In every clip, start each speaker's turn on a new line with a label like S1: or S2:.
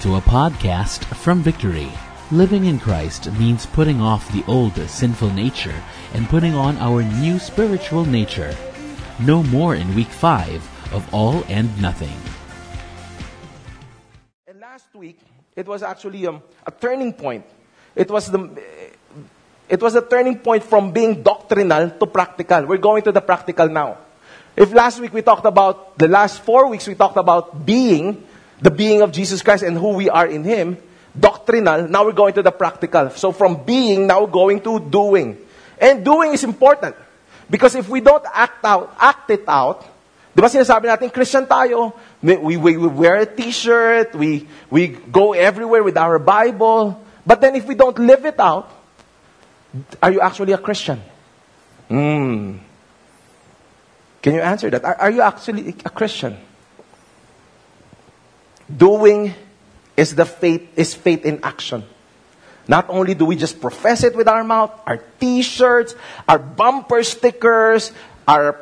S1: to a podcast from Victory. Living in Christ means putting off the old sinful nature and putting on our new spiritual nature. No more in week 5 of All and Nothing.
S2: And last week, it was actually um, a turning point. It was the it was a turning point from being doctrinal to practical. We're going to the practical now. If last week we talked about the last four weeks we talked about being the being of Jesus Christ and who we are in Him, doctrinal. Now we're going to the practical. So from being now going to doing, and doing is important because if we don't act out, act it out. Di ba sinasabi natin, Christian tayo, we, we, we wear a t-shirt, we, we go everywhere with our Bible, but then if we don't live it out, are you actually a Christian? Hmm. Can you answer that? Are, are you actually a Christian? Doing is the faith is faith in action. Not only do we just profess it with our mouth, our t-shirts, our bumper stickers, our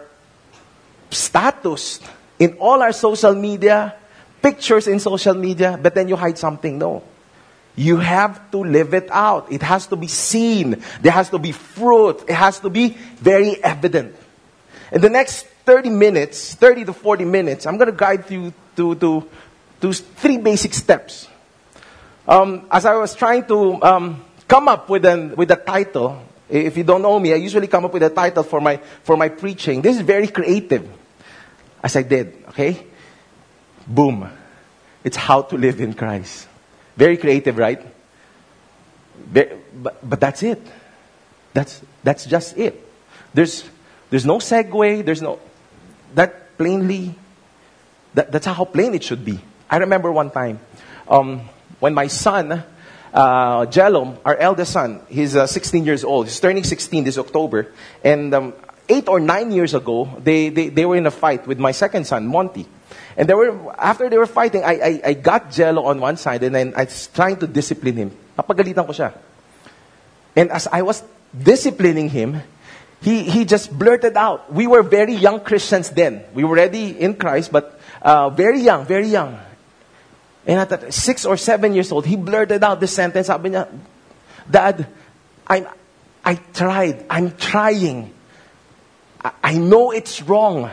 S2: status in all our social media, pictures in social media, but then you hide something. No. You have to live it out. It has to be seen. There has to be fruit. It has to be very evident. In the next 30 minutes, 30 to 40 minutes, I'm going to guide you to, to, to three basic steps. Um, as I was trying to um, come up with, an, with a title, if you don't know me, I usually come up with a title for my, for my preaching. This is very creative, as I did, okay? Boom. It's how to live in Christ. Very creative, right? But, but that's it. That's, that's just it. There's, there's no segue, there's no, that plainly, that, that's how plain it should be. I remember one time, um, when my son, uh, Jelom, our eldest son, he's uh, 16 years old. He's turning 16 this October. And um, eight or nine years ago, they, they, they were in a fight with my second son, Monty. And they were, after they were fighting, I, I, I got Jello on one side and then I was trying to discipline him. Napagalitan ko siya. And as I was disciplining him, he, he just blurted out. We were very young Christians then. We were already in Christ, but uh, very young, very young. And at that, six or seven years old, he blurted out this sentence. Sabi niya, Dad, I'm, I tried. I'm trying. I, I know it's wrong.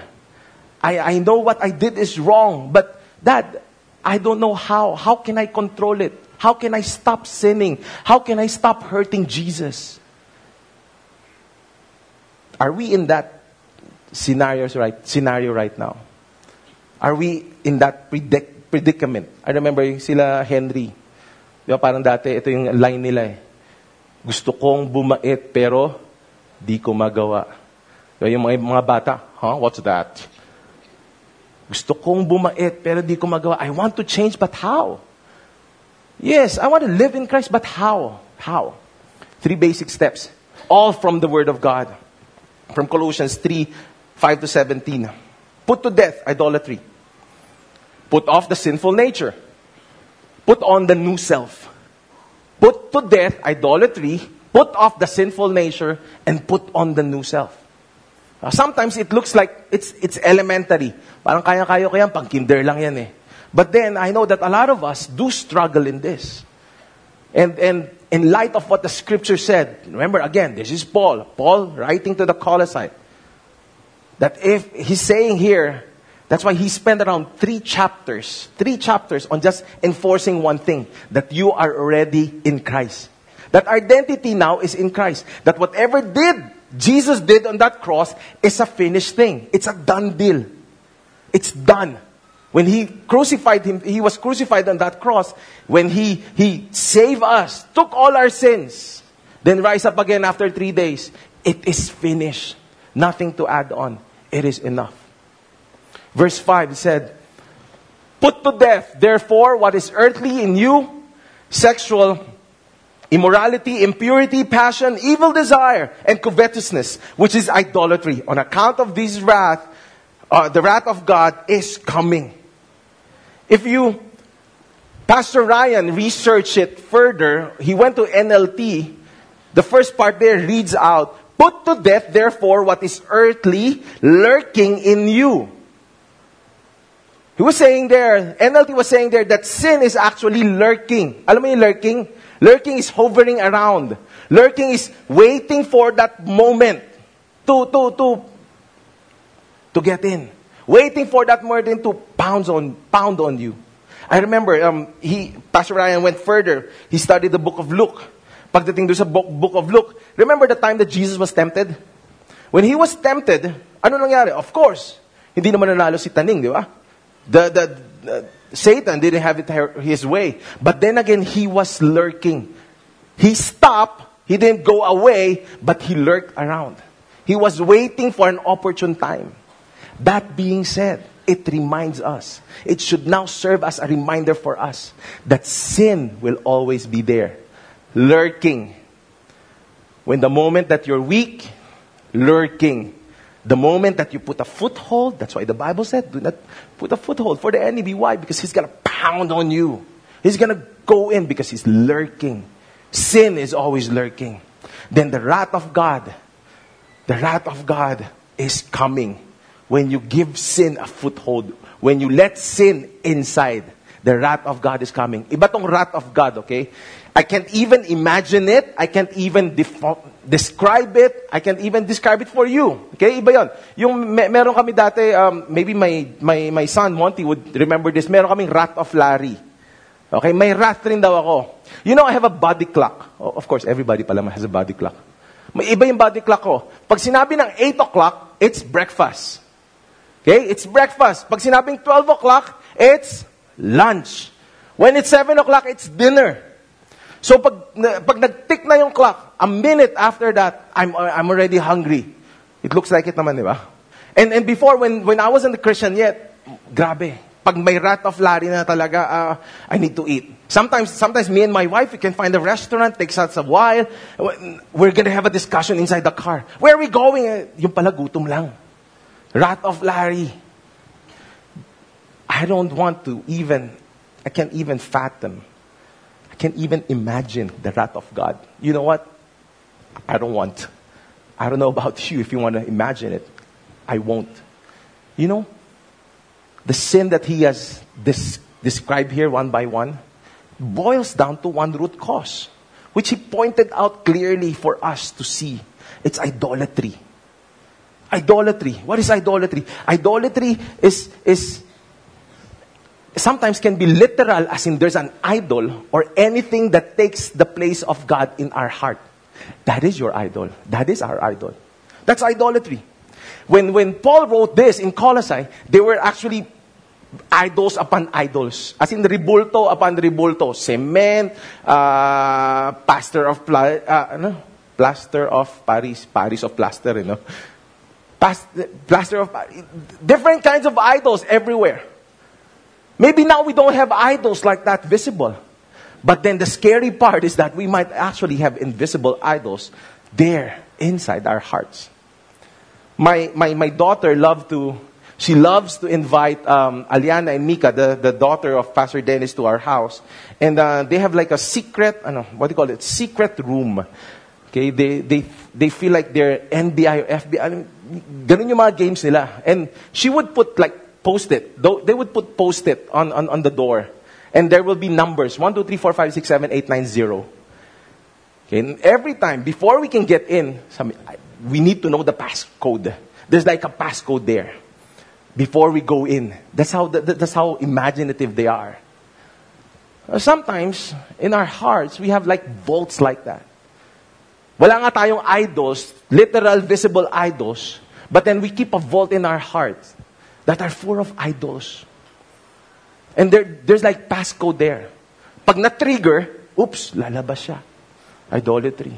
S2: I, I know what I did is wrong, but Dad, I don't know how. How can I control it? How can I stop sinning? How can I stop hurting Jesus? Are we in that scenarios right, scenario right now? Are we in that predic- predicament? I remember sila Henry. Di ba parang dati, ito yung line nila eh. Gusto kong bumait pero di ko magawa. Diba, yung mga, mga bata, huh? What's that? Gusto kong bumait pero di ko magawa. I want to change but how? Yes, I want to live in Christ but how? How? Three basic steps. All from the Word of God from Colossians 3 5 to 17. Put to death idolatry. Put off the sinful nature. Put on the new self. Put to death idolatry. Put off the sinful nature and put on the new self. Sometimes it looks like it's, it's elementary. Parang kaya-kaya pang kinder lang yan eh. But then I know that a lot of us do struggle in this. And, and in light of what the scripture said, remember again, this is Paul. Paul writing to the Colossae. That if he's saying here, that's why he spent around three chapters, three chapters on just enforcing one thing that you are already in Christ. That identity now is in Christ. That whatever did Jesus did on that cross is a finished thing. It's a done deal. It's done. When he crucified him, he was crucified on that cross. When he, he saved us, took all our sins, then rise up again after three days. It is finished. Nothing to add on. It is enough. Verse 5 he said, Put to death, therefore, what is earthly in you, sexual immorality, impurity, passion, evil desire, and covetousness, which is idolatry. On account of this wrath, uh, the wrath of God is coming. If you, Pastor Ryan researched it further, he went to NLT. The first part there reads out, Put to death, therefore, what is earthly, lurking in you. He was saying there, NLT was saying there that sin is actually lurking. Alam mo yung lurking? Lurking is hovering around. Lurking is waiting for that moment to, to, to, to get in. Waiting for that moment to pound on, pound on you. I remember, um, he, Pastor Ryan went further. He studied the book of Luke. Pagdating doon sa book, book of Luke, remember the time that Jesus was tempted? When he was tempted, ano nangyari? Of course, hindi naman nanalo si Taning, di ba? The, the, the, Satan didn't have it his way. But then again, he was lurking. He stopped, he didn't go away, but he lurked around. He was waiting for an opportune time. That being said, it reminds us. It should now serve as a reminder for us that sin will always be there, lurking. When the moment that you're weak, lurking. The moment that you put a foothold, that's why the Bible said, do not put a foothold for the enemy. Why? Because he's going to pound on you. He's going to go in because he's lurking. Sin is always lurking. Then the wrath of God, the wrath of God is coming when you give sin a foothold. When you let sin inside, the wrath of God is coming. Iba tong wrath of God, okay? I can't even imagine it. I can't even describe it. I can't even describe it for you. Okay, iba yon. Yung me- meron kami dati, um, maybe my, my, my son, Monty, would remember this. Meron kaming Wrath of Larry. Okay, may wrath rin daw ako. You know, I have a body clock. Oh, of course, everybody pala has a body clock. May iba yung body clock ko. Pag sinabi ng 8 o'clock, it's breakfast. Okay, it's breakfast. Pag sinabing 12 o'clock, it's lunch. When it's 7 o'clock, it's dinner. So pag, pag nag-tick na yung clock, a minute after that, I'm, I'm already hungry. It looks like it naman, di ba? And, and before, when, when I wasn't a Christian yet, grabe. Pag may rat of Larry na talaga, uh, I need to eat. Sometimes, sometimes me and my wife, we can find a restaurant, takes us a while. We're gonna have a discussion inside the car. Where are we going? Eh, yung pala, gutom lang. Rat of Larry. I don't want to even, I can't even fathom I can't even imagine the wrath of God. You know what? I don't want. I don't know about you if you want to imagine it. I won't. You know, the sin that he has des- described here one by one boils down to one root cause, which he pointed out clearly for us to see. It's idolatry. Idolatry. What is idolatry? Idolatry is, is sometimes can be literal, as in there's an idol or anything that takes the place of God in our heart. That is your idol. That is our idol. That's idolatry. When, when Paul wrote this in Colossae, they were actually idols upon idols. As in ribulto upon ribulto. Cement, uh, pastor of, pla- uh, plaster of Paris. Paris of plaster, you know. Past, plaster of Different kinds of idols everywhere. Maybe now we don't have idols like that visible. But then the scary part is that we might actually have invisible idols there inside our hearts. My, my, my daughter loved to, she loves to invite um, Aliana and Mika, the, the daughter of Pastor Dennis, to our house. And uh, they have like a secret, ano, what do you call it? Secret room. Okay, they, they, they feel like they're NBI or FBI. Ganun yung mga games nila. And she would put like post it. They would put post it on, on, on the door. And there will be numbers 1, 2, 3, 4, 5, 6, 7, 8, 9, 0. Okay, and every time, before we can get in, we need to know the passcode. There's like a passcode there before we go in. That's how, that's how imaginative they are. Uh, sometimes, in our hearts, we have like vaults like that. Wala nga tayong idols, literal visible idols, but then we keep a vault in our hearts that are full of idols. And there, there's like passcode there. Pag na-trigger, oops, lalabas siya. Idolatry.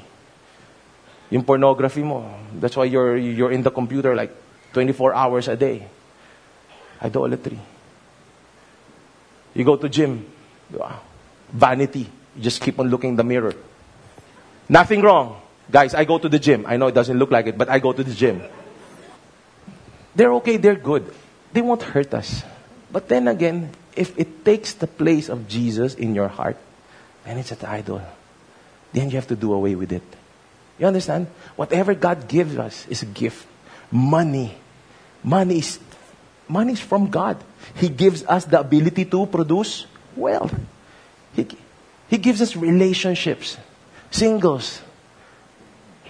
S2: Yung pornography mo. That's why you're, you're in the computer like 24 hours a day. Idolatry. You go to gym. Vanity. You just keep on looking in the mirror. Nothing wrong. Guys, I go to the gym. I know it doesn't look like it, but I go to the gym. They're okay, they're good they won't hurt us. But then again, if it takes the place of Jesus in your heart, then it's an idol. Then you have to do away with it. You understand? Whatever God gives us is a gift. Money. Money is money is from God. He gives us the ability to produce wealth. He, he gives us relationships, singles.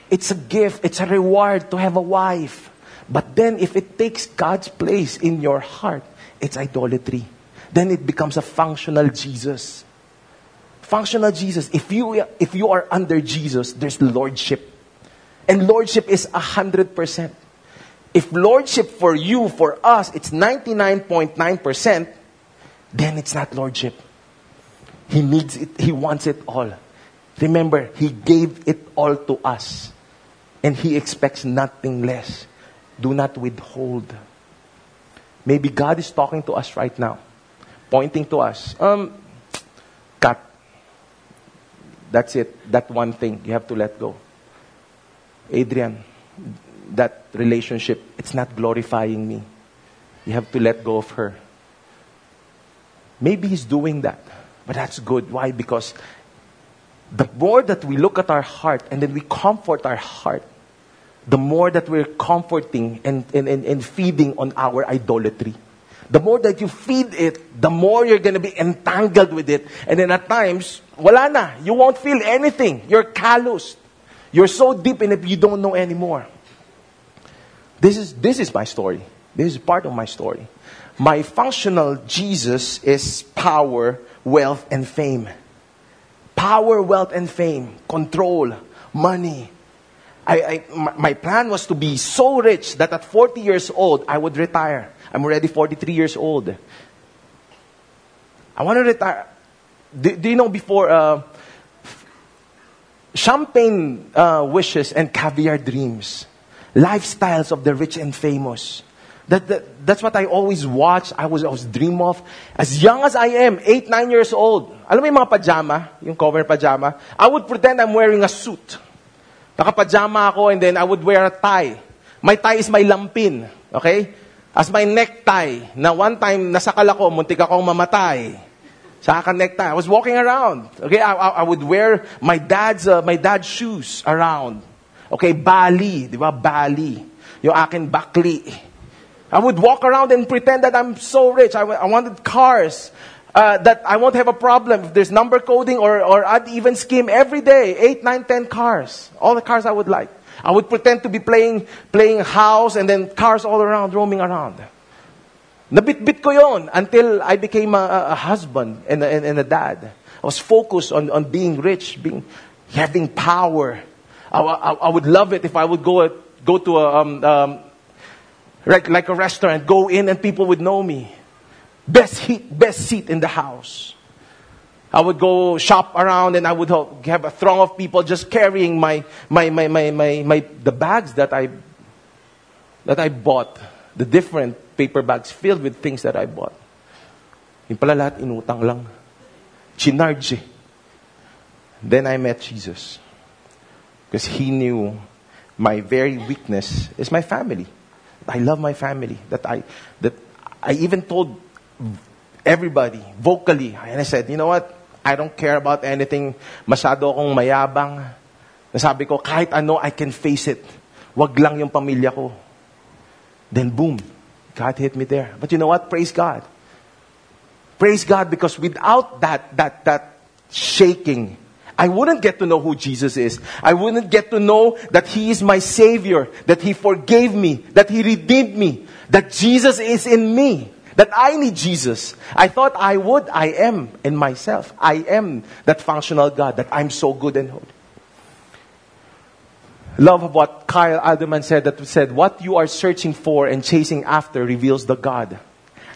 S2: It's a gift, it's a reward to have a wife. But then, if it takes God's place in your heart, it's idolatry. Then it becomes a functional Jesus. Functional Jesus. If you, if you are under Jesus, there's lordship. And lordship is a hundred percent. If lordship for you, for us, it's 99.9%, then it's not lordship. He needs it, he wants it all. Remember, he gave it all to us. And he expects nothing less. Do not withhold. Maybe God is talking to us right now, pointing to us. Um, cut. That's it. That one thing you have to let go. Adrian, that relationship, it's not glorifying me. You have to let go of her. Maybe he's doing that, but that's good. Why? Because the more that we look at our heart and then we comfort our heart, the more that we're comforting and, and, and, and feeding on our idolatry. The more that you feed it, the more you're going to be entangled with it. And then at times, wala na. You won't feel anything. You're calloused. You're so deep in it, you don't know anymore. This is, this is my story. This is part of my story. My functional Jesus is power, wealth, and fame. Power, wealth, and fame. Control, money. I, I, my plan was to be so rich that at 40 years old, I would retire. I'm already 43 years old. I want to retire. Do, do you know before uh, champagne uh, wishes and caviar dreams? lifestyles of the rich and famous. That, that, that's what I always watch, I was, I was dream of. As young as I am, 8, 9 years old, alam mo yung mga pajama, yung cover pajama, I would pretend I'm wearing a suit. Nakapajama ako and then I would wear a tie. My tie is my lampin, okay? As my necktie, na one time nasakal ako, muntik akong mamatay. Sa akin necktie. I was walking around. Okay, I, I, I would wear my dad's, uh, my dad's shoes around. Okay, Bali, di ba? Bali. Yung akin bakli. I would walk around and pretend that I'm so rich. I, I wanted cars. Uh, that I won't have a problem if there's number coding or, or odd even scheme every day. Eight, nine, ten cars. All the cars I would like. I would pretend to be playing, playing house and then cars all around, roaming around. Nabit-bit ko yon until I became a, a husband and a, and a dad. I was focused on, on being rich, being, having power, I, I, I, would love it if I would go, go to a, um, um, like, like a restaurant, go in and people would know me. Best seat, best seat in the house. I would go shop around and I would have a throng of people just carrying my, my, my, my, my, my, the bags that I, that I bought. The different paper bags filled with things that I bought. Yung pala lahat inutang lang. Chinarge. Then I met Jesus because he knew my very weakness is my family. I love my family. That I that I even told everybody vocally, and I said, you know what? I don't care about anything. Masyado akong mayabang. Nasabi ko, kahit ano, I can face it. Wag lang yung pamilya ko. Then boom, God hit me there. But you know what? Praise God. Praise God because without that, that, that shaking, I wouldn't get to know who Jesus is. I wouldn't get to know that He is my Savior, that He forgave me, that He redeemed me, that Jesus is in me, that I need Jesus. I thought I would. I am in myself. I am that functional God, that I'm so good and holy. Love of what Kyle Idleman said that said, what you are searching for and chasing after reveals the God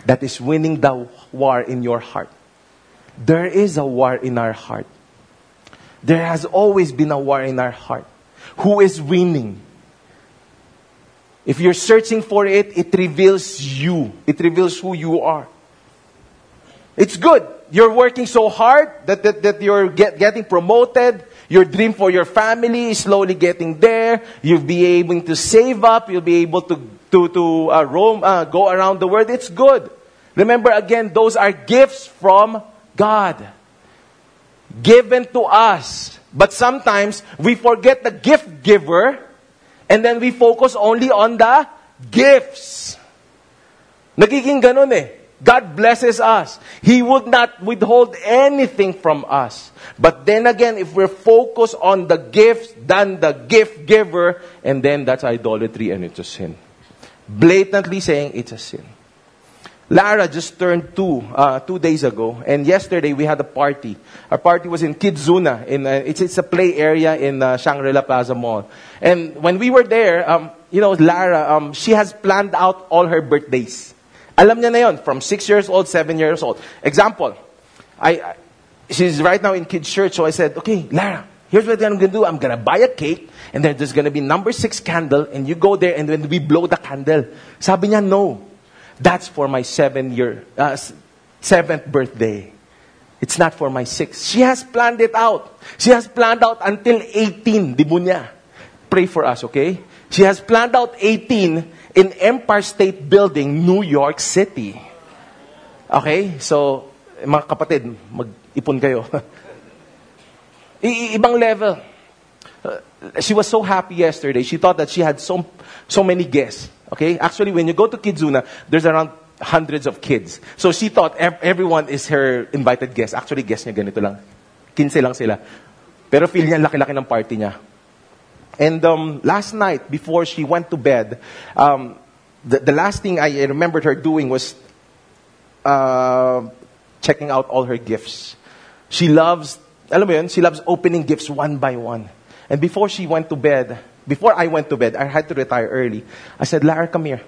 S2: that is winning the war in your heart. There is a war in our heart. There has always been a war in our heart. Who is winning? If you're searching for it, it reveals you. It reveals who you are. It's good. You're working so hard that, that, that you're get, getting promoted. Your dream for your family is slowly getting there. You'll be able to save up. You'll be able to, to, to uh, roam, uh, go around the world. It's good. Remember again, those are gifts from God given to us. But sometimes we forget the gift giver and then we focus only on the gifts. Nagiging ganun eh. God blesses us. He would not withhold anything from us. But then again, if we're focused on the gifts than the gift giver, and then that's idolatry and it's a sin. Blatantly saying it's a sin. Lara just turned two, uh, two days ago, and yesterday we had a party. Our party was in Kidzoona. In, uh, it's, it's a play area in uh, Shangri-La Plaza Mall. And when we were there, um, you know, Lara, um, she has planned out all her birthdays. Alam niya na yon, from six years old, seven years old. Example, I, I she's right now in kids church, so I said, okay, Lara, here's what I'm gonna do. I'm gonna buy a cake, and then there's gonna be number six candle, and you go there, and then we blow the candle. Sabi niya, no. That's for my seven year, uh, seventh birthday. It's not for my sixth. She has planned it out. She has planned out until 18, di niya. Pray for us, okay? She has planned out 18 in Empire State Building, New York City. Okay? So, mga kapatid, mag-ipon kayo. I- ibang level. Uh, she was so happy yesterday. She thought that she had so, so many guests. Okay? Actually, when you go to Kidzoona, there's around hundreds of kids. So she thought ev- everyone is her invited guest. Actually, guest niya ganito lang. 15 lang sila. Pero feel niya laki-laki ng party niya. And um, last night, before she went to bed, um, the, the last thing I remembered her doing was uh, checking out all her gifts. She loves, alam mo yun, she loves opening gifts one by one. And before she went to bed, before I went to bed, I had to retire early. I said, Lara, come here.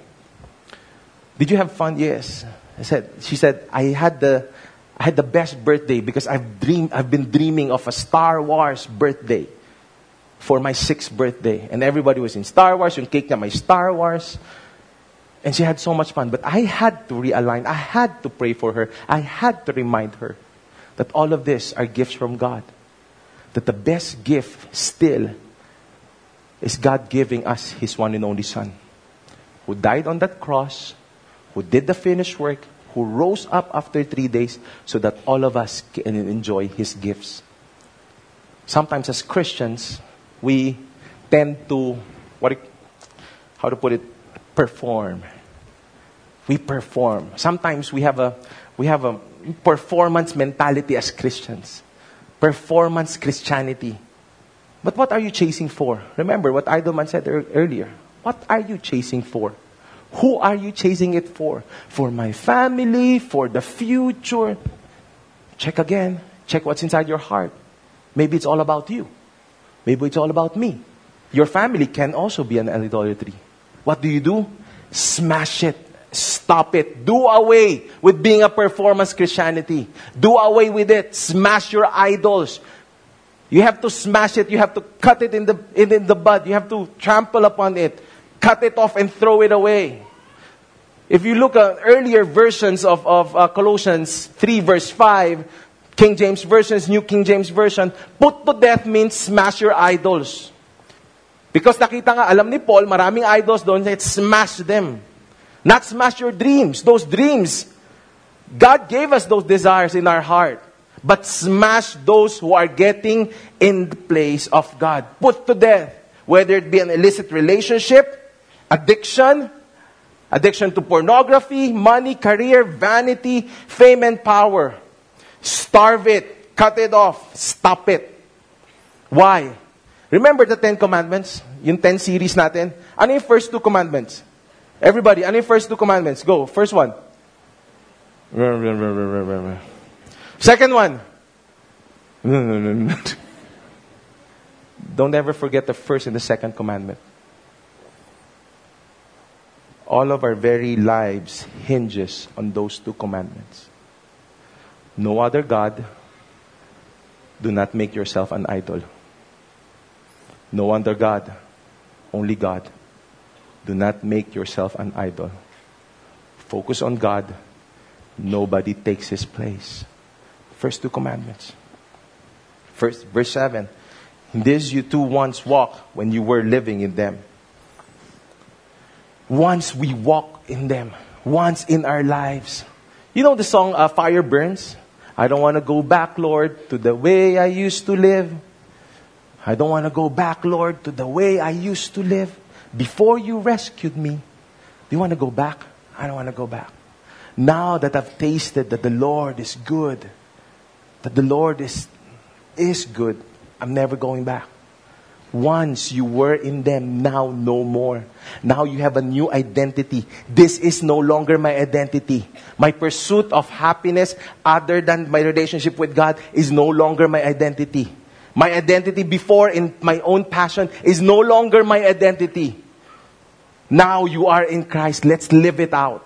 S2: Did you have fun? Yes. I said, she said, I had the, I had the best birthday because I've dreamed, I've been dreaming of a Star Wars birthday for my sixth birthday. And everybody was in Star Wars, yung cake niya my Star Wars. And she had so much fun. But I had to realign. I had to pray for her. I had to remind her that all of this are gifts from God. That the best gift still is God giving us His one and only Son, who died on that cross, who did the finished work, who rose up after three days so that all of us can enjoy His gifts. Sometimes as Christians, we tend to, what, how to put it, perform. We perform. Sometimes we have a, we have a performance mentality as Christians. Performance Christianity. But what are you chasing for? Remember what Idleman said earlier. What are you chasing for? Who are you chasing it for? For my family? For the future? Check again. Check what's inside your heart. Maybe it's all about you. Maybe it's all about me. Your family can also be an idolatry. What do you do? Smash it. Stop it. Do away with being a performance Christianity. Do away with it. Smash your idols. You have to smash it. You have to cut it in the, in, in the bud. You have to trample upon it. Cut it off and throw it away. If you look at earlier versions of, of uh, Colossians 3 verse 5, King James versions, New King James Version, put to death means smash your idols. Because nakita nga, alam ni Paul, maraming idols doon, it smash them. Not smash your dreams. Those dreams, God gave us those desires in our heart. But smash those who are getting in the place of God. Put to death. Whether it be an illicit relationship, addiction, addiction to pornography, money, career, vanity, fame, and power. Starve it. Cut it off. Stop it. Why? Remember the Ten Commandments? Yung ten series natin? Ano yung first two commandments? Everybody, ano yung first two commandments? Go. First one. Second one. Don't ever forget the first and the second commandment. All of our very lives hinges on those two commandments. No other God. Do not make yourself an idol. No other God. Only God. Do not make yourself an idol. Focus on God. Nobody takes his place. First two commandments. First, verse 7. This you too once walked when you were living in them. Once we walk in them. Once in our lives. You know the song uh, Fire Burns? I don't want to go back, Lord, to the way I used to live. I don't want to go back, Lord, to the way I used to live before you rescued me. Do you want to go back? I don't want to go back. Now that I've tasted that the Lord is good, that the Lord is, is good, I'm never going back. Once you were in them, now no more. Now you have a new identity. This is no longer my identity. My pursuit of happiness other than my relationship with God is no longer my identity. My identity before in my own passion is no longer my identity. Now you are in Christ. Let's live it out.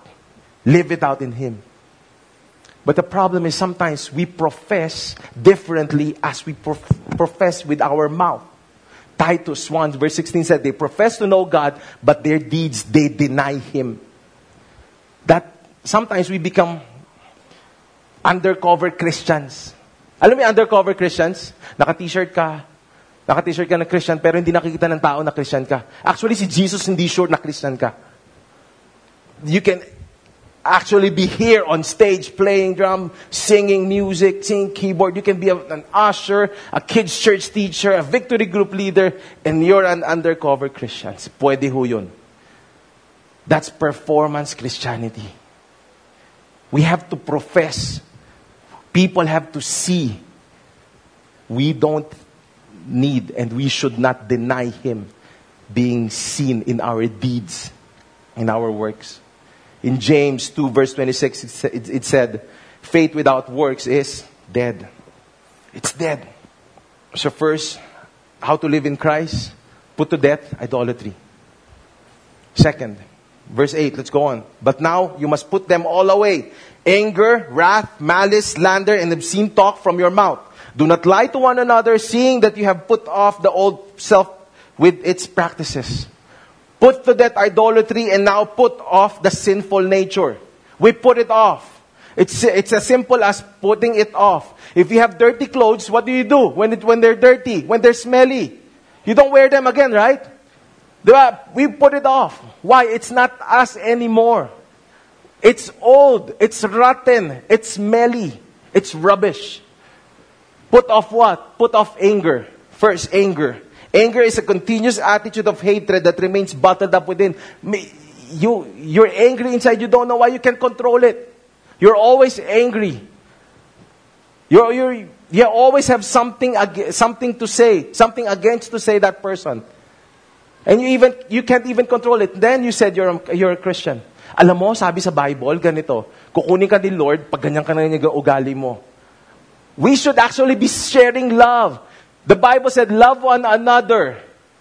S2: Live it out in Him. But the problem is sometimes we profess differently as we prof- profess with our mouth. Titus 1 verse 16 said, they profess to know God, but their deeds, they deny Him. That sometimes we become undercover Christians. Alam mo undercover Christians? Naka-t-shirt ka, naka-t-shirt ka na Christian, pero hindi nakikita ng tao na Christian ka. Actually, si Jesus hindi sure na Christian ka. You can actually be here on stage playing drum, singing music, singing keyboard. You can be an usher, a kids church teacher, a victory group leader, and you're an undercover Christian. Pwede ho yun. That's performance Christianity. We have to profess. People have to see. We don't need and we should not deny Him being seen in our deeds, in our works. In James 2, verse 26, it said, faith without works is dead. It's dead. So, first, how to live in Christ? Put to death idolatry. Second, verse 8, let's go on. But now you must put them all away anger, wrath, malice, slander, and obscene talk from your mouth. Do not lie to one another, seeing that you have put off the old self with its practices. Put to death idolatry and now put off the sinful nature. We put it off. It's, it's as simple as putting it off. If you have dirty clothes, what do you do when, it, when they're dirty, when they're smelly? You don't wear them again, right? We put it off. Why? It's not us anymore. It's old. It's rotten. It's smelly. It's rubbish. Put off what? Put off anger. First, anger. Anger is a continuous attitude of hatred that remains bottled up within. You, you're angry inside. You don't know why you can't control it. You're always angry. You're, you're, you always have something, something to say, something against to say that person. And you even, you can't even control it. Then you said you're a, you're a Christian. Alam mo, sabi sa Bible, ganito, kukunin ka ni Lord, pag ganyan ka na ugali mo. We should actually be sharing love. The Bible said, love one another.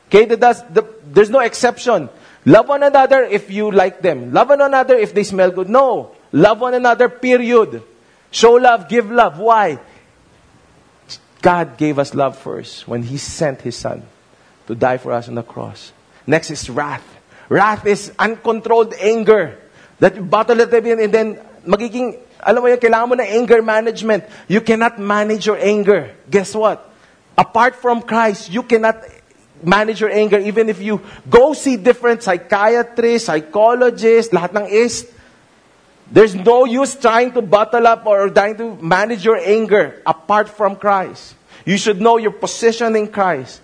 S2: Okay, the, there's no exception. Love one another if you like them. Love one another if they smell good. No. Love one another, period. Show love, give love. Why? God gave us love first when He sent His Son to die for us on the cross. Next is wrath. Wrath is uncontrolled anger that you bottle it in and then magiging, alam mo yun, kailangan mo na anger management. You cannot manage your anger. Guess what? Apart from Christ, you cannot manage your anger even if you go see different psychiatrists, psychologists, lahat ng is. There's no use trying to bottle up or trying to manage your anger apart from Christ. You should know your position in Christ.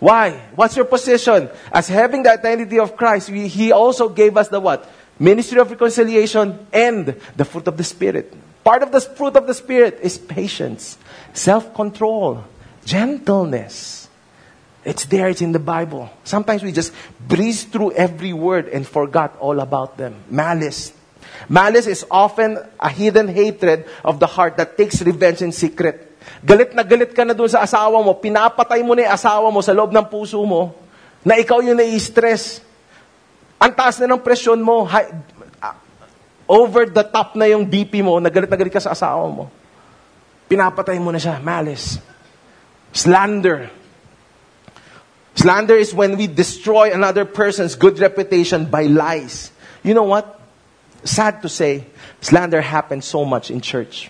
S2: Why? What's your position? As having the identity of Christ, we, He also gave us the what? Ministry of reconciliation and the fruit of the Spirit. Part of the fruit of the Spirit is patience, self-control, Gentleness. It's there, it's in the Bible. Sometimes we just breeze through every word and forgot all about them. Malice. Malice is often a hidden hatred of the heart that takes revenge in secret. Galit na galit ka na doon sa asawa mo, pinapatay mo na yung asawa mo sa loob ng puso mo, na ikaw yung nai-stress. Ang taas na ng presyon mo, high, over the top na yung BP mo, na galit na galit ka sa asawa mo. Pinapatay mo na siya, malice. Slander. Slander is when we destroy another person's good reputation by lies. You know what? Sad to say, slander happens so much in church.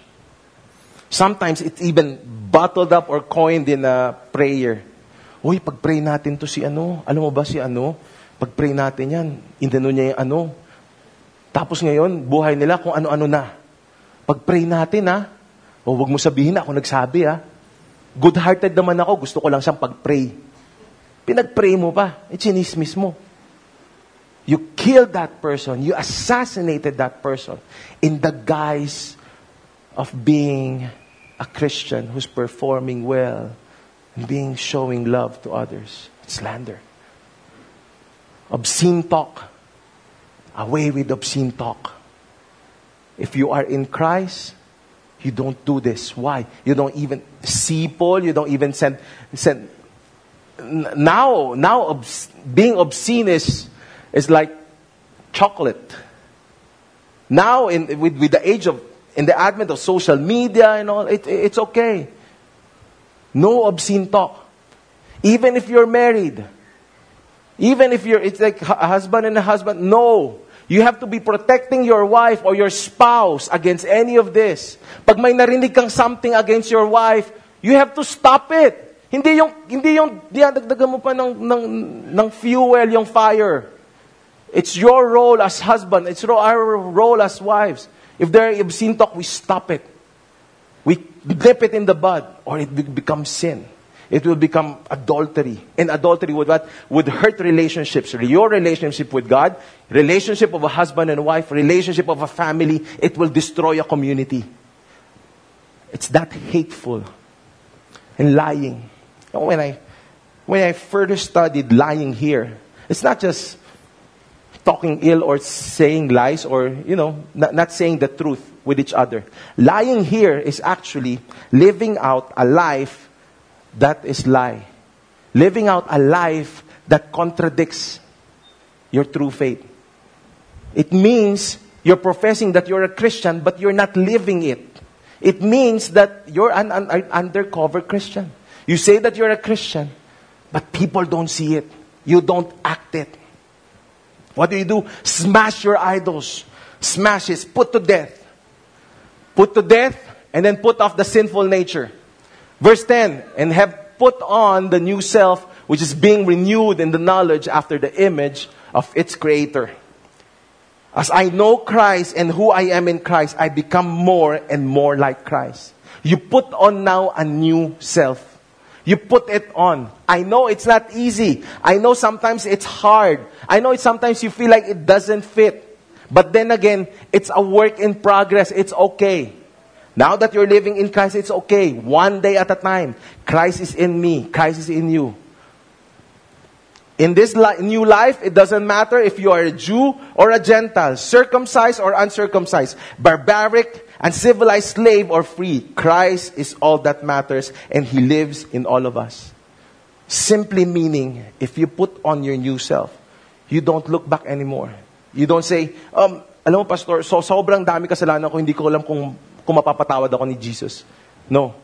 S2: Sometimes it's even bottled up or coined in a prayer. Uy, pag-pray natin to si ano. Alam mo ba si ano? Pag-pray natin yan, indano niya yung ano. Tapos ngayon, buhay nila kung ano-ano na. Pag-pray natin ha. O wag mo sabihin na ako nagsabi ha. Good-hearted naman ako, gusto ko lang siyang pag-pray. Pinag-pray mo pa, ichinismis mo. You killed that person. You assassinated that person in the guise of being a Christian who's performing well and being showing love to others. Slander. Obscene talk. Away with obscene talk. If you are in Christ, you don't do this. Why? You don't even see Paul. You don't even send. send now, now obs- being obscene is, is like chocolate. Now, in, with, with the age of, in the advent of social media and all, it, it's okay. No obscene talk. Even if you're married. Even if you're, it's like a husband and a husband. No. You have to be protecting your wife or your spouse against any of this. Pag may narinig kang something against your wife, you have to stop it. Hindi yung, hindi yung, diadagdagan mo pa ng, ng, ng fuel yung fire. It's your role as husband. It's our role as wives. If there are obscene talk, we stop it. We dip it in the bud, or it becomes sin it will become adultery. And adultery would what? Would hurt relationships. Your relationship with God, relationship of a husband and wife, relationship of a family. It will destroy a community. It's that hateful. And lying. When I, when I further studied lying here, it's not just talking ill or saying lies or, you know, not, not saying the truth with each other. Lying here is actually living out a life that is lie. Living out a life that contradicts your true faith. It means you're professing that you're a Christian, but you're not living it. It means that you're an, an, an undercover Christian. You say that you're a Christian, but people don't see it. You don't act it. What do you do? Smash your idols. Smash it. Put to death. Put to death and then put off the sinful nature. Verse 10 and have put on the new self, which is being renewed in the knowledge after the image of its creator. As I know Christ and who I am in Christ, I become more and more like Christ. You put on now a new self. You put it on. I know it's not easy. I know sometimes it's hard. I know sometimes you feel like it doesn't fit. But then again, it's a work in progress. It's okay. Now that you're living in Christ, it's okay. One day at a time. Christ is in me. Christ is in you. In this li- new life, it doesn't matter if you are a Jew or a Gentile, circumcised or uncircumcised, barbaric and civilized slave or free. Christ is all that matters and He lives in all of us. Simply meaning, if you put on your new self, you don't look back anymore. You don't say, um, alam mo, Pastor, so sobrang dami kasalanan ko, hindi ko alam kung kung mapapatawad ako ni Jesus. No.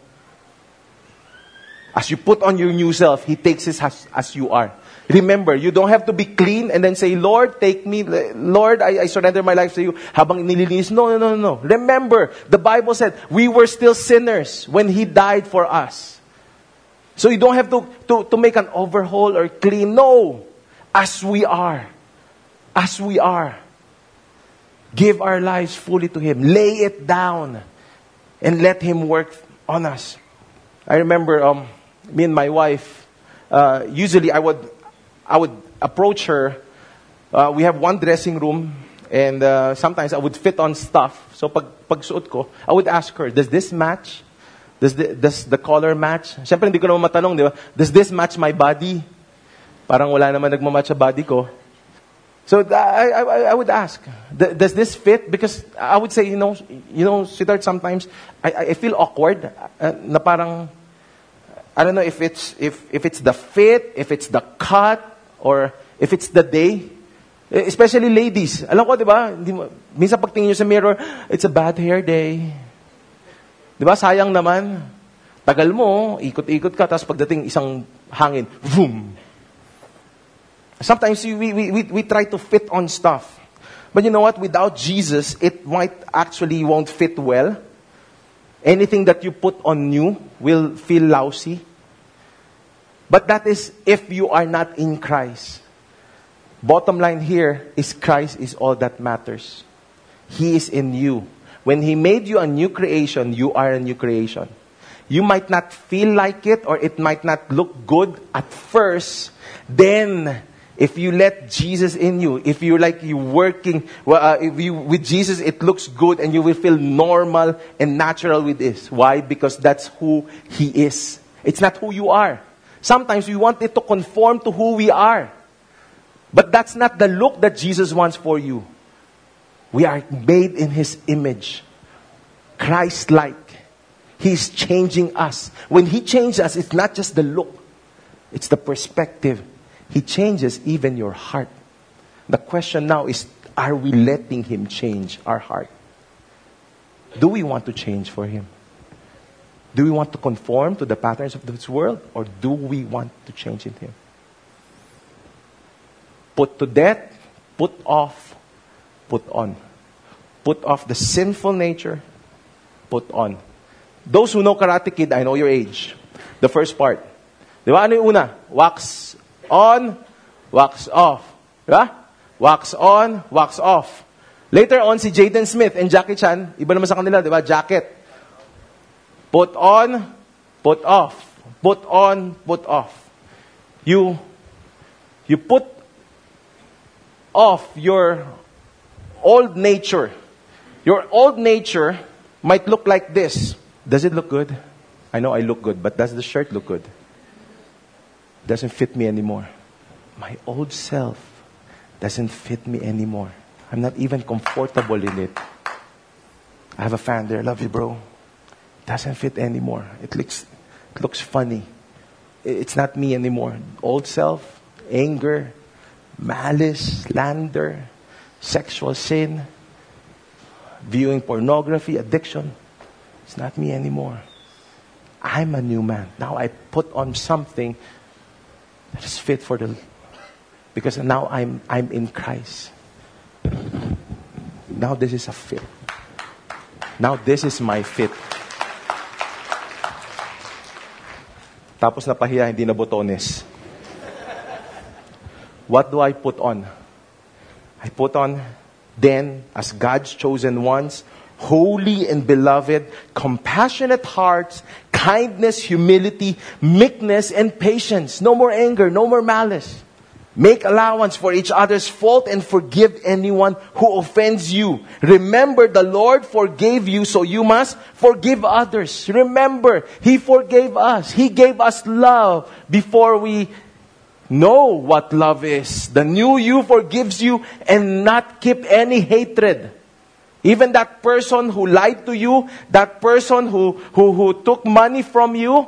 S2: As you put on your new self, He takes us as, as you are. Remember, you don't have to be clean and then say, Lord, take me. Lord, I, I surrender my life to you. Habang nililinis. No, no, no, no. Remember, the Bible said, we were still sinners when He died for us. So you don't have to, to, to make an overhaul or clean. No. As we are. As we are. Give our lives fully to Him. Lay it down and let Him work on us. I remember um, me and my wife, uh, usually I would, I would approach her. Uh, we have one dressing room, and uh, sometimes I would fit on stuff. So pag, pag suot ko, I would ask her, does this match? Does the, does the color match? Siyempre, hindi ko naman matanong, di ba? Does this match my body? Parang wala naman nagmamatch sa body ko. So I, I, I would ask, does this fit? Because I would say, you know, you know, sweetheart, sometimes I, I feel awkward. Uh, na parang, I don't know if it's, if, if it's the fit, if it's the cut, or if it's the day. Especially ladies. Alam ko, di ba? Minsan pagtingin nyo sa mirror, it's a bad hair day. Di ba? Sayang naman. Tagal mo, ikot-ikot ka, tapos pagdating isang hangin, boom! Sometimes we, we, we, we try to fit on stuff. But you know what? Without Jesus, it might actually won't fit well. Anything that you put on you will feel lousy. But that is if you are not in Christ. Bottom line here is Christ is all that matters. He is in you. When He made you a new creation, you are a new creation. You might not feel like it or it might not look good at first. Then If you let Jesus in you, if you're like you working well, uh, if you, with Jesus, it looks good and you will feel normal and natural with this. Why? Because that's who He is. It's not who you are. Sometimes we want it to conform to who we are. But that's not the look that Jesus wants for you. We are made in His image, Christ like. He's changing us. When He changes us, it's not just the look, it's the perspective. He changes even your heart. The question now is are we letting Him change our heart? Do we want to change for Him? Do we want to conform to the patterns of this world or do we want to change in Him? Put to death, put off, put on. Put off the sinful nature, put on. Those who know Karate Kid, I know your age. The first part. Di ba? Ano yung una? Wax on, wax off. Di ba? Wax on, wax off. Later on, si Jaden Smith and Jackie Chan, iba naman sa kanila, di ba? Jacket. Put on, put off. Put on, put off. You, you put off your old nature. Your old nature might look like this. Does it look good? I know I look good, but does the shirt look good? Doesn't fit me anymore. My old self doesn't fit me anymore. I'm not even comfortable in it. I have a fan there. Love you, bro. Doesn't fit anymore. It looks, it looks funny. It's not me anymore. Old self, anger, malice, slander, sexual sin, viewing pornography, addiction. It's not me anymore. I'm a new man. Now I put on something that is fit for the because now I'm I'm in Christ. Now this is a fit. Now this is my fit. Tapos napahiya, hindi na botones. What do I put on? I put on then as God's chosen ones, holy and beloved, compassionate hearts, kindness, humility, meekness, and patience. No more anger, no more malice. Make allowance for each other's fault and forgive anyone who offends you. Remember, the Lord forgave you, so you must forgive others. Remember, He forgave us. He gave us love before we know what love is. The new you forgives you and not keep any hatred. Even that person who lied to you, that person who, who, who took money from you,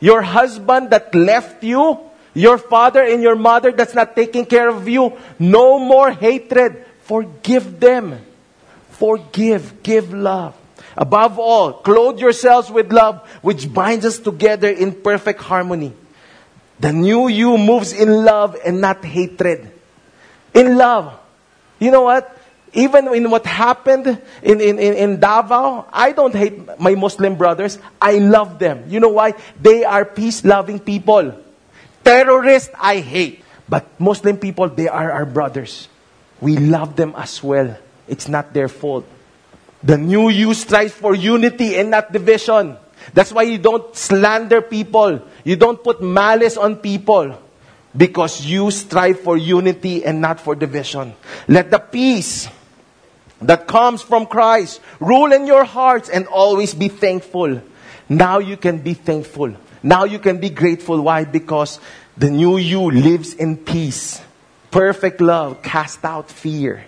S2: your husband that left you, your father and your mother that's not taking care of you. No more hatred. Forgive them. Forgive. Give love. Above all, clothe yourselves with love, which binds us together in perfect harmony. The new you moves in love and not hatred. In love. You know what? Even in what happened in, in, in, in Davao, I don't hate my Muslim brothers. I love them. You know why? They are peace loving people. Terrorists, I hate. But Muslim people, they are our brothers. We love them as well. It's not their fault. The new you strives for unity and not division. That's why you don't slander people. You don't put malice on people. Because you strive for unity and not for division. Let the peace that comes from Christ rule in your hearts and always be thankful. Now you can be thankful. Now you can be grateful. Why? Because the new you lives in peace. Perfect love cast out fear.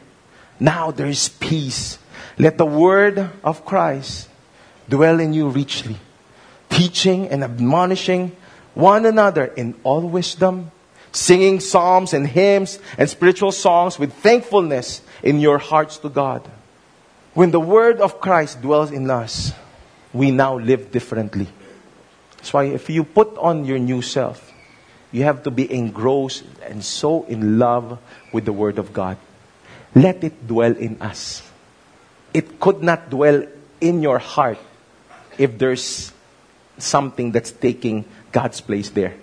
S2: Now there is peace. Let the word of Christ dwell in you richly, teaching and admonishing one another in all wisdom, singing psalms and hymns and spiritual songs with thankfulness in your hearts to God. When the word of Christ dwells in us, we now live differently. That's why if you put on your new self, you have to be engrossed and so in love with the word of God. Let it dwell in us. It could not dwell in your heart if there's something that's taking God's place there.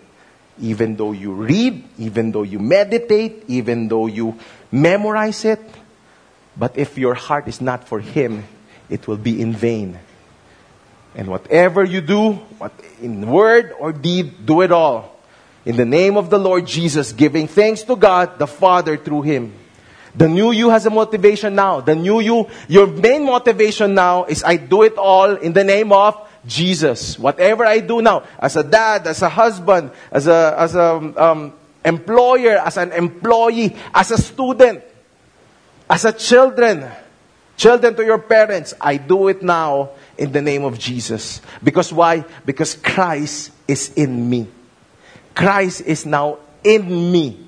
S2: Even though you read, even though you meditate, even though you memorize it, but if your heart is not for Him, it will be in vain. And whatever you do, what, in word or deed, do it all in the name of the Lord Jesus, giving thanks to God the Father through Him. The new you has a motivation now. The new you, your main motivation now is I do it all in the name of Jesus. Whatever I do now, as a dad, as a husband, as a, as a um, employer, as an employee, as a student, as a children, children to your parents, I do it now in the name of Jesus. Because why? Because Christ is in me. Christ is now in me.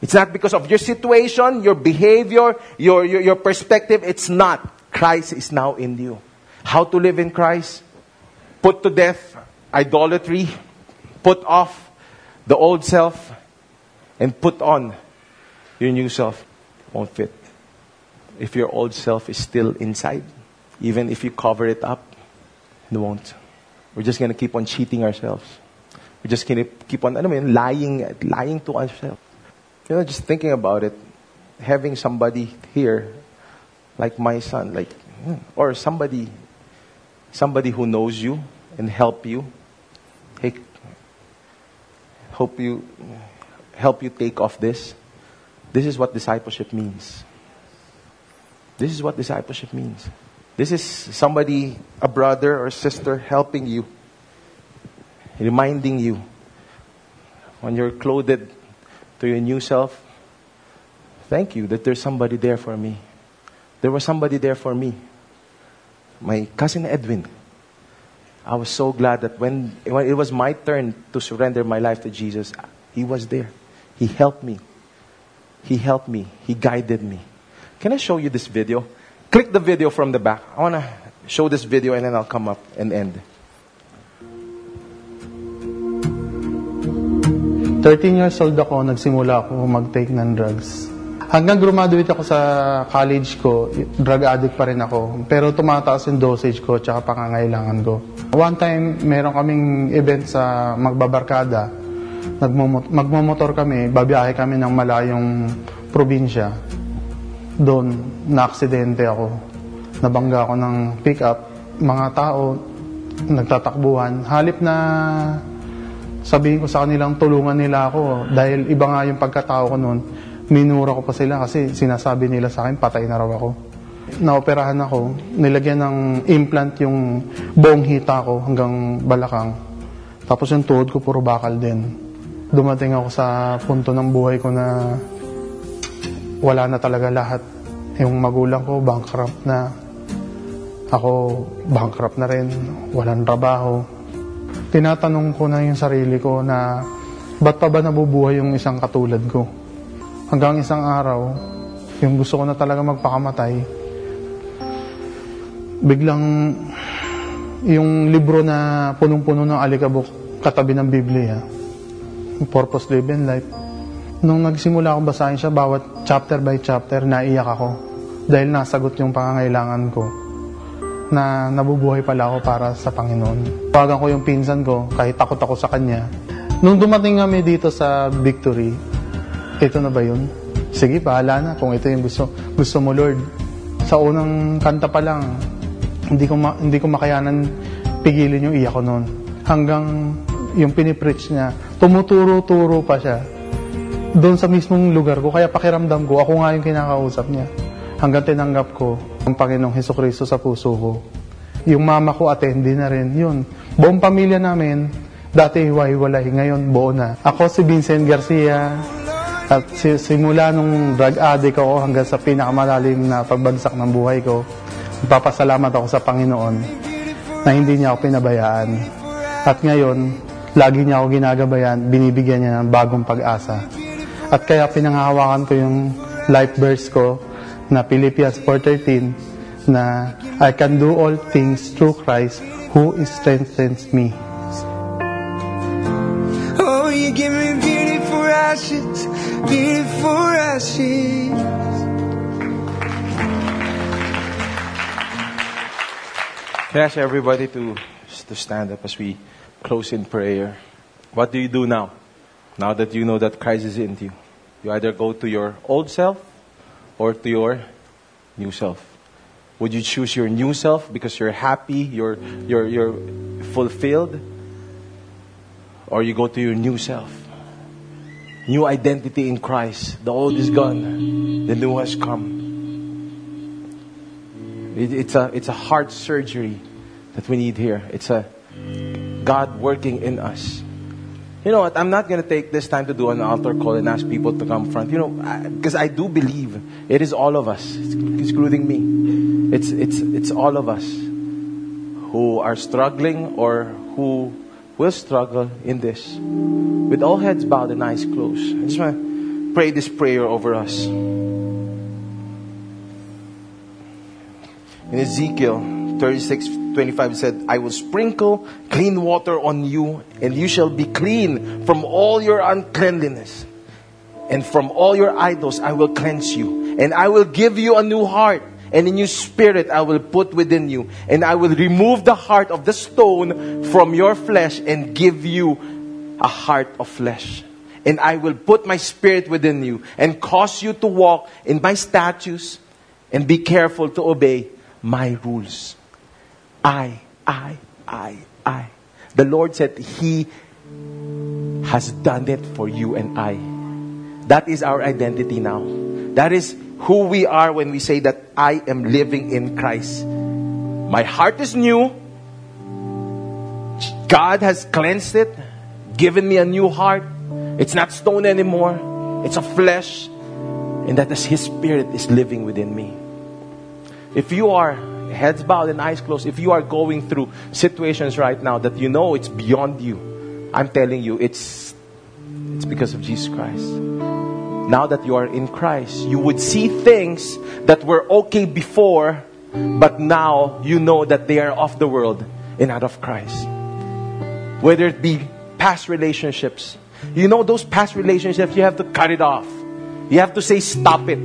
S2: It's not because of your situation, your behavior, your, your, your perspective. It's not. Christ is now in you. How to live in Christ? Put to death idolatry, put off the old self, and put on your new self. Won't fit. If your old self is still inside, even if you cover it up, it won't. We're just going to keep on cheating ourselves. We're just going to keep on, I mean, lying, lying to ourselves. You know, just thinking about it, having somebody here, like my son, like, hmm, or somebody, somebody who knows you and help you, hey, hope you, help you take off this. This is what discipleship means. This is what discipleship means. This is somebody, a brother or sister, helping you, reminding you when you're clothed to your new self. Thank you that there's somebody there for me. There was somebody there for me. My cousin Edwin. I was so glad that when, when it was my turn to surrender my life to Jesus, he was there. He helped me. He helped me. He guided me. Can I show you this video? Click the video from the back. I want to show this video and then I'll come up and end.
S3: 13 years old ako, nagsimula ako mag-take ng drugs. Hanggang graduate ako sa college ko, drug addict pa rin ako. Pero tumataas yung dosage ko tsaka pangangailangan ko. One time, meron kaming event sa magbabarkada. Nagmumot- magmumotor kami, babiyahe kami ng malayong probinsya. Doon, na-aksidente ako. Nabangga ako ng pick-up. Mga tao, nagtatakbuhan. Halip na sabihin ko sa kanilang tulungan nila ako dahil iba nga yung pagkatao ko noon. Minura ko pa sila kasi sinasabi nila sa akin patay na raw ako. Naoperahan ako, nilagyan ng implant yung buong hita ko hanggang balakang. Tapos yung tuhod ko puro bakal din. Dumating ako sa punto ng buhay ko na wala na talaga lahat. Yung magulang ko bankrupt na. Ako bankrupt na rin. Walang trabaho tinatanong ko na yung sarili ko na ba't pa ba nabubuhay yung isang katulad ko? Hanggang isang araw, yung gusto ko na talaga magpakamatay, biglang yung libro na punong-puno ng alikabok katabi ng Biblia, Purpose Driven Life, nung nagsimula akong basahin siya, bawat chapter by chapter, naiyak ako dahil nasagot yung pangangailangan ko na nabubuhay pala ako para sa Panginoon. Tawagan ko yung pinsan ko, kahit takot ako sa kanya. Nung dumating kami dito sa Victory, ito na ba yun? Sige, bahala na kung ito yung gusto, gusto mo, Lord. Sa unang kanta pa lang, hindi ko, ma, hindi ko makayanan pigilin yung iyak ko noon. Hanggang yung pinipreach niya, tumuturo-turo pa siya. Doon sa mismong lugar ko, kaya pakiramdam ko, ako nga yung kinakausap niya. Hanggang tinanggap ko ang Panginoong Heso Kristo sa puso ko. Yung mama ko attendee na rin, yun. Buong pamilya namin, dati hiwa-hiwalay, ngayon buo na. Ako si Vincent Garcia, at si- simula nung drug addict ako hanggang sa pinakamalalim na pagbagsak ng buhay ko, nagpapasalamat ako sa Panginoon na hindi niya ako pinabayaan. At ngayon, lagi niya ako ginagabayan, binibigyan niya ng bagong pag-asa. At kaya pinangahawakan ko yung life verse ko na Philippians 4.13 na I can do all things through Christ who strengthens me.
S4: Oh, you give me beauty for ashes, for ashes.
S2: Can I ask everybody to, to stand up as we close in prayer? What do you do now? Now that you know that Christ is in you. You either go to your old self or to your new self. Would you choose your new self because you're happy, you're, you're, you're fulfilled? Or you go to your new self New identity in Christ. The old is gone, the new has come. It, it's, a, it's a heart surgery that we need here. It's a God working in us. You know what? I'm not going to take this time to do an altar call and ask people to come front. You know, because I, I, do believe it is all of us, including me. It's, it's, it's all of us who are struggling or who will struggle in this. With all heads bowed and eyes closed. I just want to pray this prayer over us. In Ezekiel 36 25 it said, I will sprinkle clean water on you, and you shall be clean from all your uncleanliness. And from all your idols I will cleanse you. And I will give you a new heart, and a new spirit I will put within you. And I will remove the heart of the stone from your flesh and give you a heart of flesh. And I will put my spirit within you and cause you to walk in my statutes and be careful to obey my rules. I, I, I, I. The Lord said He has done it for you and I. That is our identity now. That is who we are when we say that I am living in Christ. My heart is new. God has cleansed it, given me a new heart. It's not stone anymore, it's a flesh. And that is His Spirit is living within me. If you are heads bowed and eyes closed, if you are going through situations right now that you know it's beyond you, I'm telling you, it's, it's because of Jesus Christ. Now that you are in Christ, you would see things that were okay before, but now you know that they are of the world and not of Christ. Whether it be past relationships, you know those past relationships, you have to cut it off. You have to say, stop it.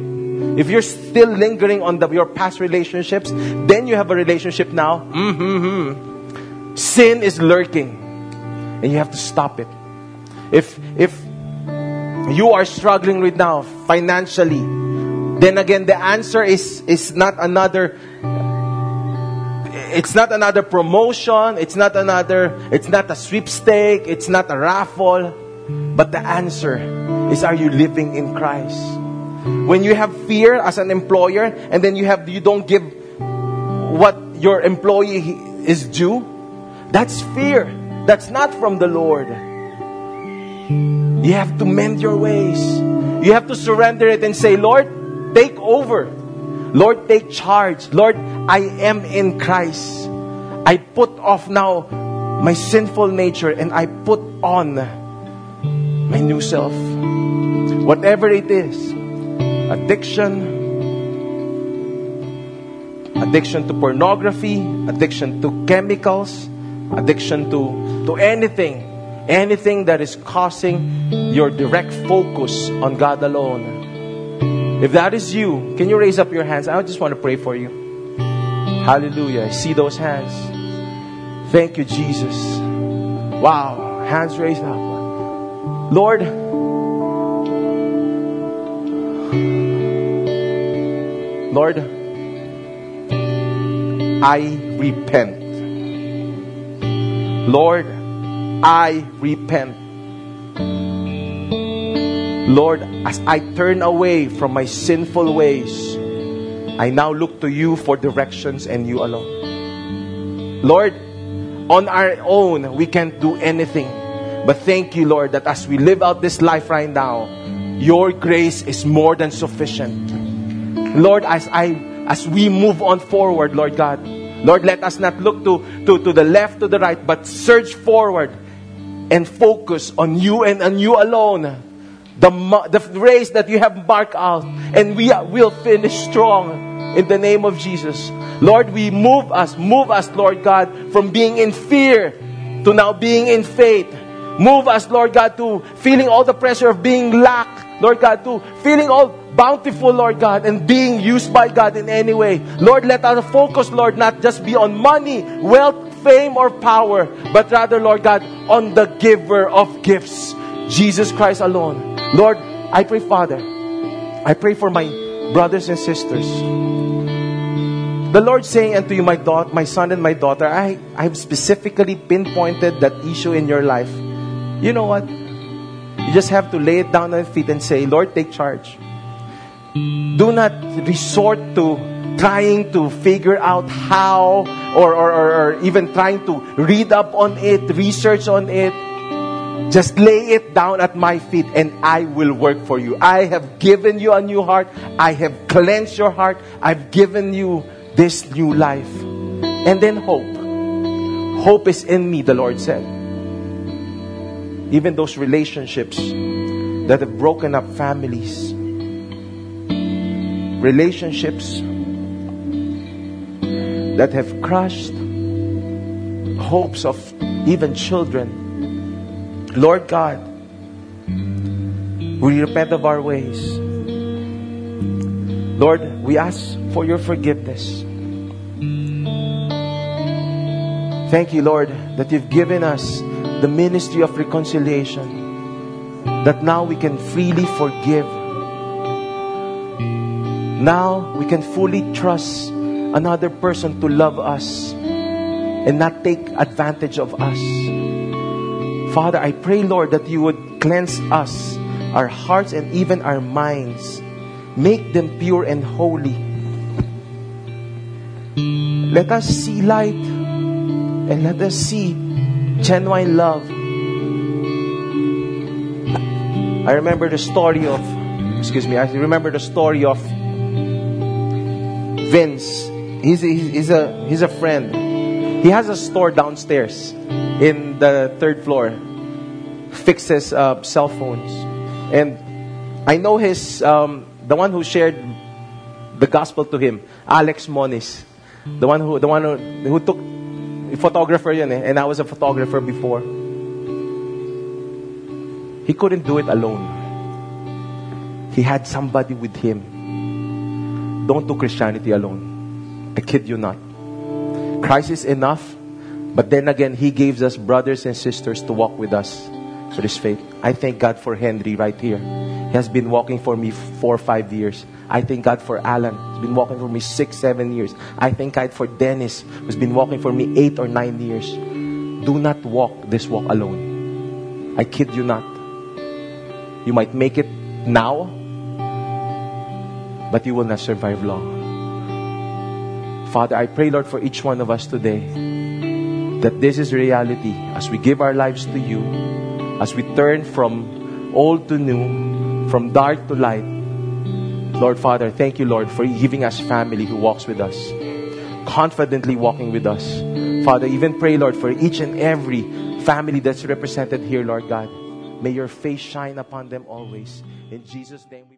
S2: If you're still lingering on the, your past relationships, then you have a relationship now. Mm-hmm. Sin is lurking, and you have to stop it. If if you are struggling right now financially, then again the answer is is not another it's not another promotion, it's not another it's not a sweepstake, it's not a raffle, but the answer is are you living in Christ? When you have fear as an employer and then you have you don't give what your employee is due, that's fear. That's not from the Lord. You have to mend your ways. You have to surrender it and say, Lord, take over. Lord, take charge. Lord, I am in Christ. I put off now my sinful nature and I put on my new self. Whatever it is, addiction, addiction to pornography, addiction to chemicals, addiction to, to anything, anything that is causing your direct focus on God alone. If that is you, can you raise up your hands? I just want to pray for you. Hallelujah. I see those hands. Thank you, Jesus. Wow. Hands raised up. Lord, Lord, I repent. Lord, I repent. Lord, as I turn away from my sinful ways, I now look to you for directions and you alone. Lord, on our own, we can't do anything. But thank you, Lord, that as we live out this life right now, your grace is more than sufficient. Lord, as I as we move on forward, Lord God, Lord, let us not look to, to, to the left, to the right, but search forward and focus on you and on you alone. The, the race that you have marked out, and we will finish strong in the name of Jesus. Lord, we move us, move us, Lord God, from being in fear to now being in faith. Move us, Lord God, to feeling all the pressure of being lack, Lord God, to feeling all bountiful, Lord God, and being used by God in any way. Lord, let our focus, Lord, not just be on money, wealth, fame, or power, but rather, Lord God, on the giver of gifts, Jesus Christ alone. Lord, I pray, Father, I pray for my brothers and sisters. The Lord saying unto you, my daughter, my son and my daughter, I, I have specifically pinpointed that issue in your life. You know what? You just have to lay it down on your feet and say, Lord, take charge. Do not resort to trying to figure out how or, or, or, or even trying to read up on it, research on it. Just lay it down at my feet and I will work for you. I have given you a new heart. I have cleansed your heart. I've given you this new life. And then hope. Hope is in me, the Lord said. Even those relationships that have broken up families, relationships that have crushed hopes of even children. Lord God, we repent of our ways. Lord, we ask for your forgiveness. Thank you, Lord, that you've given us the ministry of reconciliation, that now we can freely forgive. Now we can fully trust another person to love us and not take advantage of us. Father, I pray, Lord, that you would cleanse us, our hearts, and even our minds. Make them pure and holy. Let us see light and let us see genuine love. I remember the story of, excuse me, I remember the story of Vince. He's, he's, a, he's a friend. He has a store downstairs in the third floor, fixes uh, cell phones. And I know his, um, the one who shared the gospel to him, Alex Moniz. The one who, the one who, who took photographer yun eh, and I was a photographer before. He couldn't do it alone. He had somebody with him. Don't do Christianity alone. I kid you not. Christ is enough, but then again, He gives us brothers and sisters to walk with us for this faith. I thank God for Henry right here. He has been walking for me four or five years. I thank God for Alan. He's been walking for me six, seven years. I thank God for Dennis, who's been walking for me eight or nine years. Do not walk this walk alone. I kid you not. You might make it now, but you will not survive long. Father, I pray, Lord, for each one of us today that this is reality as we give our lives to you, as we turn from old to new, from dark to light. Lord Father, thank you, Lord, for giving us family who walks with us, confidently walking with us. Father, even pray, Lord, for each and every family that's represented here, Lord God. May your face shine upon them always. In Jesus' name we